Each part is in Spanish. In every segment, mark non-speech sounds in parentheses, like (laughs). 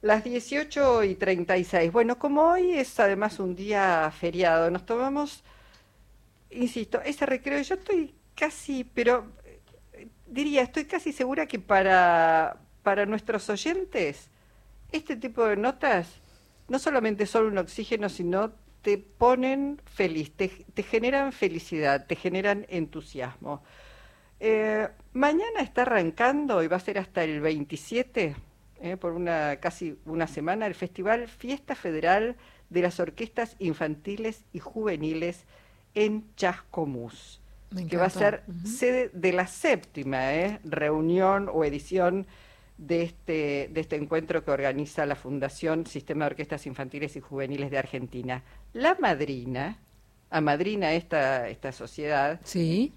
Las 18 y 36. Bueno, como hoy es además un día feriado, nos tomamos, insisto, ese recreo. Yo estoy casi, pero eh, diría, estoy casi segura que para, para nuestros oyentes, este tipo de notas no solamente son un oxígeno, sino te ponen feliz, te, te generan felicidad, te generan entusiasmo. Eh, mañana está arrancando y va a ser hasta el 27, eh, por una casi una semana, el Festival Fiesta Federal de las Orquestas Infantiles y Juveniles en Chascomús, que va a ser sede de la séptima eh, reunión o edición de este, de este encuentro que organiza la Fundación Sistema de Orquestas Infantiles y Juveniles de Argentina. La madrina, a madrina esta, esta sociedad, sí.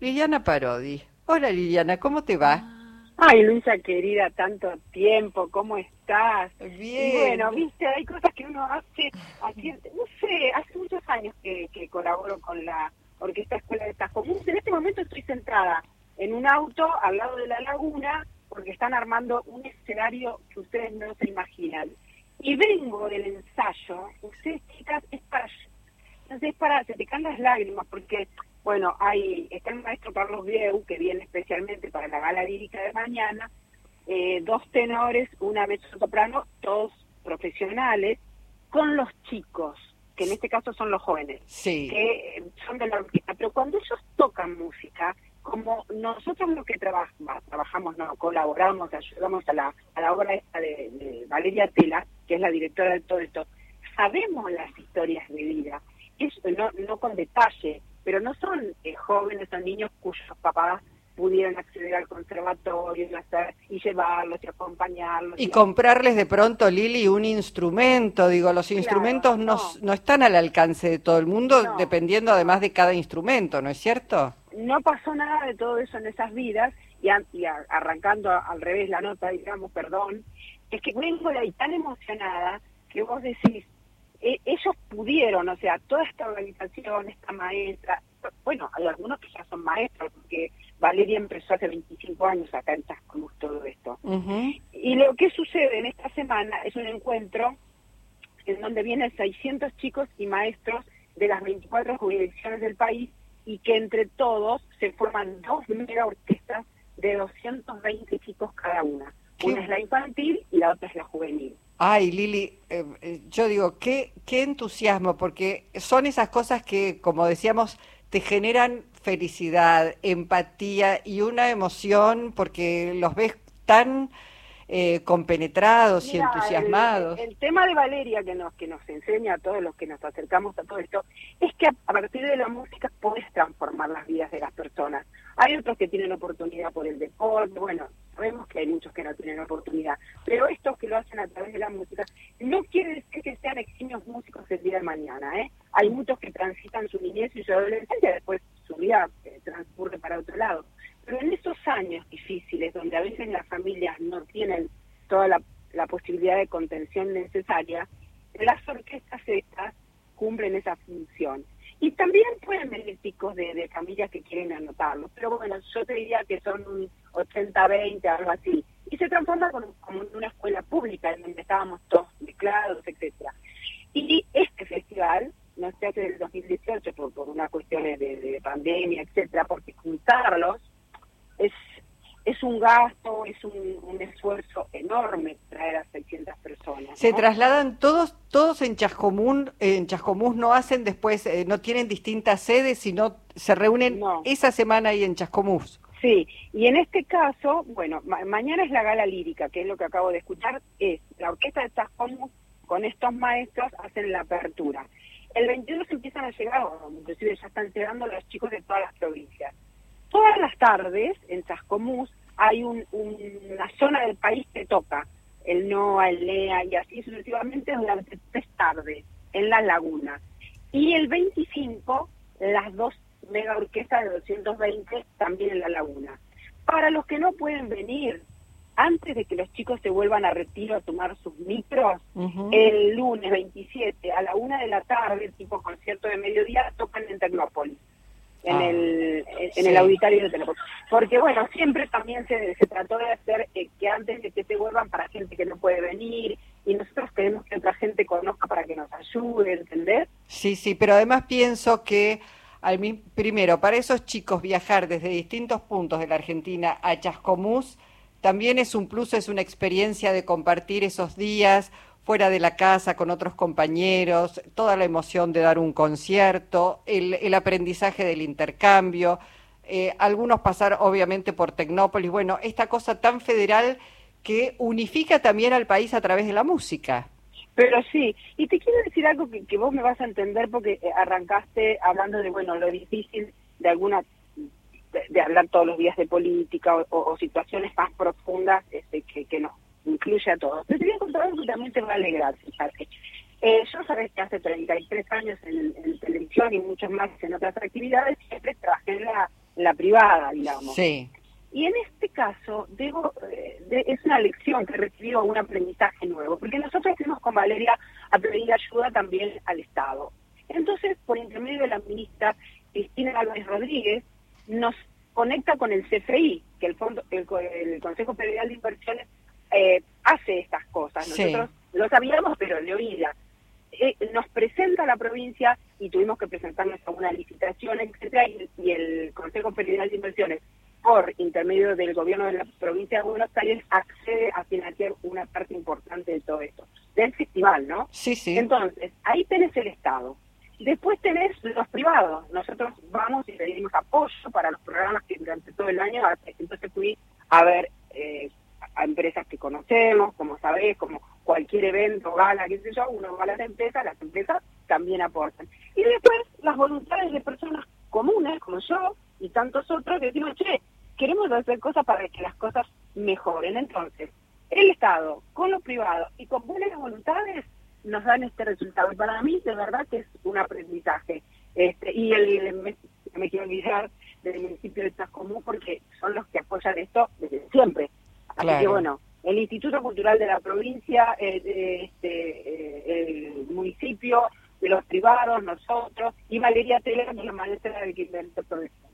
Liliana Parodi. Hola Liliana, ¿cómo te va? Ay, Luisa querida, tanto tiempo, ¿cómo estás? Bien. Y bueno, viste, hay cosas que uno hace, no sé, hace muchos años que, que colaboro con la Orquesta Escuela de Tajomús. En este momento estoy sentada en un auto al lado de la laguna porque están armando un escenario que ustedes no se imaginan. Y vengo del ensayo, ustedes chicas, es para, no sé, es para, se te caen las lágrimas, porque, bueno, hay, está el maestro Carlos Vieu, que viene especialmente para la gala lírica de mañana, eh, dos tenores, una vez soprano, todos profesionales, con los chicos, que en este caso son los jóvenes, Sí. que eh, son de la orquesta, pero cuando ellos tocan música, como nosotros lo que trabajamos, trabajamos, no, colaboramos, ayudamos a la, a la obra esta de, de Valeria Tela, que es la directora de todo esto, sabemos las historias de vida, eso no, no con detalle, pero no son eh, jóvenes o niños cuyos papás pudieron acceder al conservatorio y, hacer, y llevarlos y acompañarlos. Y comprarles de pronto, Lili, un instrumento. Digo, los Claro, instrumentos no, no. no están al alcance de todo el mundo, No. dependiendo además de cada instrumento, ¿no es cierto? no pasó nada de todo eso en esas vidas y, an- y a- arrancando a- al revés la nota, digamos, perdón, es que vengo de ahí tan emocionada que vos decís, e- ellos pudieron, o sea, toda esta organización, esta maestra, bueno, hay algunos que ya son maestros, porque Valeria empezó hace 25 años acá en Chascomús todo esto. Y lo que sucede en esta semana es un encuentro en donde vienen 600 chicos y maestros de las 24 jurisdicciones del país y que entre todos se forman dos mega orquestas de 220 chicos cada una. Qué- Una es la infantil y la otra es la juvenil. Ay, Lili, eh, yo digo, qué, qué entusiasmo, porque son esas cosas que, como decíamos, te generan felicidad, empatía y una emoción porque los ves tan eh, compenetrados y entusiasmados. El, el tema de Valeria que nos que nos enseña a todos los que nos acercamos a todo esto es que a, a partir de la música puedes transformar las vidas de las personas. Hay otros que tienen oportunidad por el deporte, bueno, sabemos que hay muchos que no tienen oportunidad, pero estos que lo hacen a través de la música no quiere decir que sean eximios músicos el día de mañana, ¿eh? Hay muchos que transitan su niñez y su adolescencia, después su vida eh, transcurre para otro lado. Pero en esos años difíciles, donde a las familias no tienen toda la, posibilidad de contención necesaria, las orquestas estas cumplen esa función. Y también pueden venir chicos de, familias que quieren anotarlo, pero bueno, yo te diría que son un 80-20, algo así. Y se transforma como en una escuela pública en donde estábamos todos mezclados, etcétera. Y este festival no se hace del 2018 por, por una cuestión de, de pandemia, etcétera, porque juntarlos es es un gasto, es un, un esfuerzo enorme traer a 600 personas. Se trasladan todos, todos en Chascomún, en Chascomús no hacen después, eh, no tienen distintas sedes, sino se reúnen No. esa semana ahí en Chascomús. Sí, y en este caso, bueno, ma- mañana es la gala lírica, que es lo que acabo de escuchar, es la orquesta de Chascomús con estos maestros hacen la apertura. El 22 empiezan a llegar, o inclusive ya están llegando los chicos de todas las provincias. Todas las tardes en Chascomús hay un- un- una zona del país que toca el NOA, el NEA y así sucesivamente durante tres tardes en la laguna. Y el 25, las dos mega orquestas de 220 también en la laguna. Para los que no pueden venir, antes de que los chicos se vuelvan a retiro a tomar sus micros, el lunes 27 a la una de la tarde, tipo concierto de mediodía, tocan en Tecnópolis, Ah. en, el, en el auditorio de Telecom. Porque bueno, siempre también se, se trató de hacer eh, que antes de que se vuelvan para gente que no puede venir y nosotros queremos que otra gente conozca para que nos ayude, ¿entendés? Sí, sí, pero además pienso que al primero, para esos chicos viajar desde distintos puntos de la Argentina a Chascomús también es un plus, es una experiencia de compartir esos días, fuera de la casa con otros compañeros, toda la emoción de dar un concierto, el, aprendizaje del intercambio, eh, algunos pasar obviamente por Tecnópolis, bueno, esta cosa tan federal que unifica también al país a través de la música. Pero sí, y te quiero decir algo que, vos me vas a entender porque eh, arrancaste hablando de, bueno, lo difícil de alguna, de, hablar todos los días de política o, situaciones más profundas este, que, que nos incluye a todos. Pero te voy a contar algo que también te va a alegrar, fíjate. Eh, yo sabes que hace 33 años en, en, televisión y muchos más en otras actividades, siempre trabajé en la, en la privada, digamos. Sí. Y en este caso, debo, eh, es una lección que recibió un aprendizaje nuevo, porque nosotros fuimos con Valeria a pedir ayuda también al Estado. Entonces, por intermedio de la ministra Cristina Álvarez Rodríguez, nos conecta con el CFI, que el, fondo, el, Consejo Federal de Inversiones eh, hace estas cosas. Nosotros lo sabíamos, pero le oída. Eh, nos presenta la provincia y tuvimos que presentarnos a una licitación, etcétera, y el Consejo Federal de Inversiones por intermedio del gobierno de la provincia de Buenos Aires, accede a financiar una parte importante de todo esto, del festival, ¿no? Sí, sí. Entonces, ahí tenés el Estado. Después tenés los privados. Nosotros vamos y pedimos apoyo para los programas que durante todo el año, entonces fui a ver eh, a empresas que conocemos, como sabés, como cualquier evento, gala, qué sé yo, uno va a las empresas, las empresas también aportan. Y después las voluntades de personas comunes, como yo, y tantos otros, que decimos, che, queremos hacer cosas para que las cosas mejoren. Entonces, el Estado, con los privados y con buenas voluntades, nos dan este resultado. Y para mí, de verdad, que es un aprendizaje. Este, y el, me, quiero olvidar del municipio de Chascomú porque son los que apoyan esto desde siempre. Así que bueno, el Instituto Cultural de la provincia, este, eh, el municipio, de los privados, nosotros, y Valeria es la maestra de que todo esto.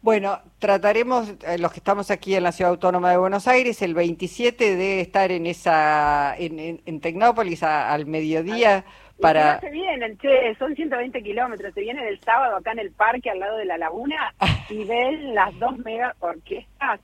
Bueno, trataremos, eh, los que estamos aquí en la Ciudad Autónoma de Buenos Aires, el 27 de estar en esa en, Tecnópolis al mediodía para... Se vienen, che, son 120 kilómetros, se vienen el sábado acá en el parque al lado de la laguna (laughs) y ven las dos mega orquestas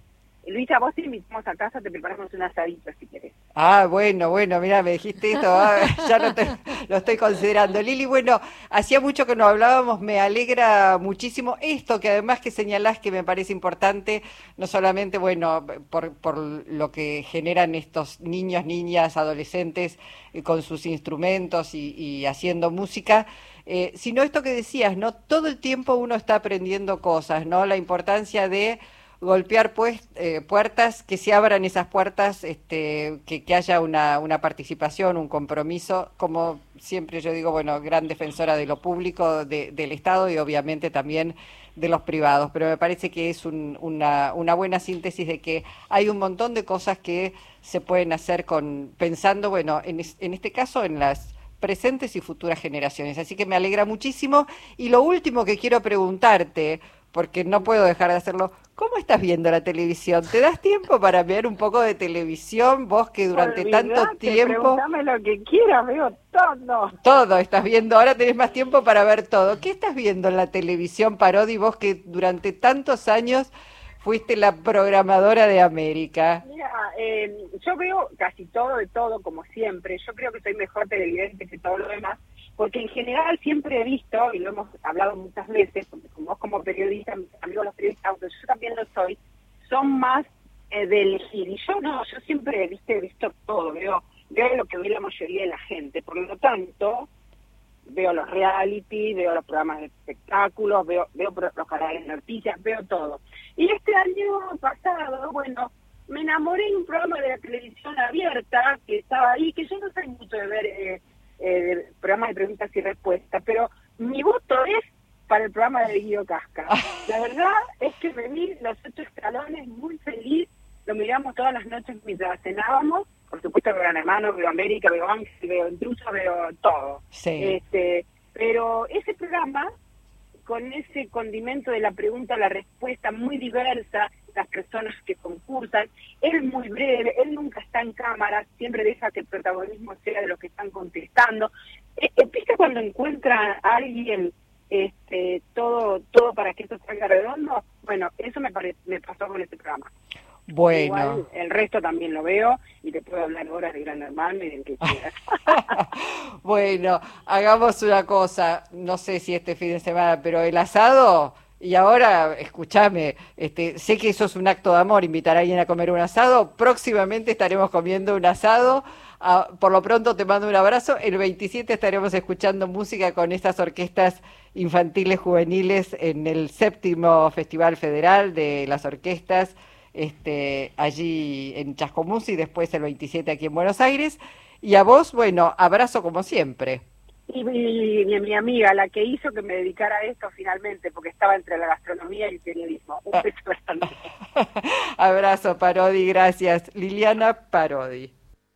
Luisa, vos te invitamos a casa, te preparamos un asadito si querés. Ah, bueno, bueno, mira, me dijiste esto, ah, (laughs) ya lo, estoy considerando. Lili, bueno, hacía mucho que no hablábamos, me alegra muchísimo esto que además que señalás que me parece importante, no solamente, bueno, por, por lo que generan estos niños, niñas, adolescentes eh, con sus instrumentos y, haciendo música, eh, sino esto que decías, ¿no? Todo el tiempo uno está aprendiendo cosas, ¿no? La importancia de golpear pues, eh, puertas, que se abran esas puertas, este, que, haya una, una, participación, un compromiso, como siempre yo digo, bueno, gran defensora de lo público, del Estado y obviamente también de los privados, pero me parece que es una, una buena síntesis de que hay un montón de cosas que se pueden hacer con pensando, bueno, en, en este caso en las presentes y futuras generaciones. Así que me alegra muchísimo. Y lo último que quiero preguntarte, porque no puedo dejar de hacerlo, ¿Cómo estás viendo la televisión? ¿Te das tiempo para ver un poco de televisión? Vos que durante tanto tiempo... Pregúntame lo que quieras, veo todo. Todo estás viendo, ahora tenés más tiempo para ver todo. ¿Qué estás viendo en la televisión, Parodi, vos que durante tantos años fuiste la programadora de América? Mira, eh, yo veo casi todo de todo, como siempre. Yo creo que soy mejor televidente que todo lo demás porque en general siempre he visto, y lo hemos hablado muchas veces, como vos como periodista, mis amigos los periodistas, aunque yo también lo soy, son más eh, de elegir. Y yo no, yo siempre he visto todo, veo, veo lo que ve la mayoría de la gente. Por lo tanto, veo los reality, veo los programas de espectáculos, veo, veo los canales de noticias, veo todo. Y este año pasado, bueno, me enamoré de un programa de la televisión abierta que estaba ahí, que yo no soy mucho de ver... Eh, eh, programa de preguntas y respuestas, pero mi voto es para el programa de Guido Casca. La (laughs) verdad es que me vi los ocho escalones muy feliz, lo miramos todas las noches mientras cenábamos, por supuesto veo Gran Hermano, veo América, veo Ángel, veo Intruso, veo todo. Este, pero ese programa, con ese condimento de la pregunta la respuesta muy diversa, las personas que concursan. es muy breve, él nunca está en cámara, siempre deja que el protagonismo sea de los que están contestando. eh, ¿Viste cuando encuentra a alguien este, todo todo para que esto salga redondo? Bueno, eso me, me pasó con este programa. Bueno. el resto también lo veo y te puedo hablar horas de Gran Hermano y del que quieras. (laughs) bueno, hagamos una cosa, no sé si este fin de semana, pero el asado, y ahora, escúchame, este, sé que eso es un acto de amor, invitar a alguien a comer un asado, próximamente estaremos comiendo un asado. Ah, por lo pronto te mando un abrazo. El 27 estaremos escuchando música con estas orquestas infantiles juveniles en el séptimo Festival Federal de las Orquestas este, allí en Chascomús y después el 27 aquí en Buenos Aires. Y a vos, bueno, abrazo como siempre. Y mi, mi, amiga, la que hizo que me dedicara a esto finalmente, porque estaba entre la gastronomía y el periodismo. Un beso (laughs) Abrazo, Parodi, gracias. Liliana Parodi.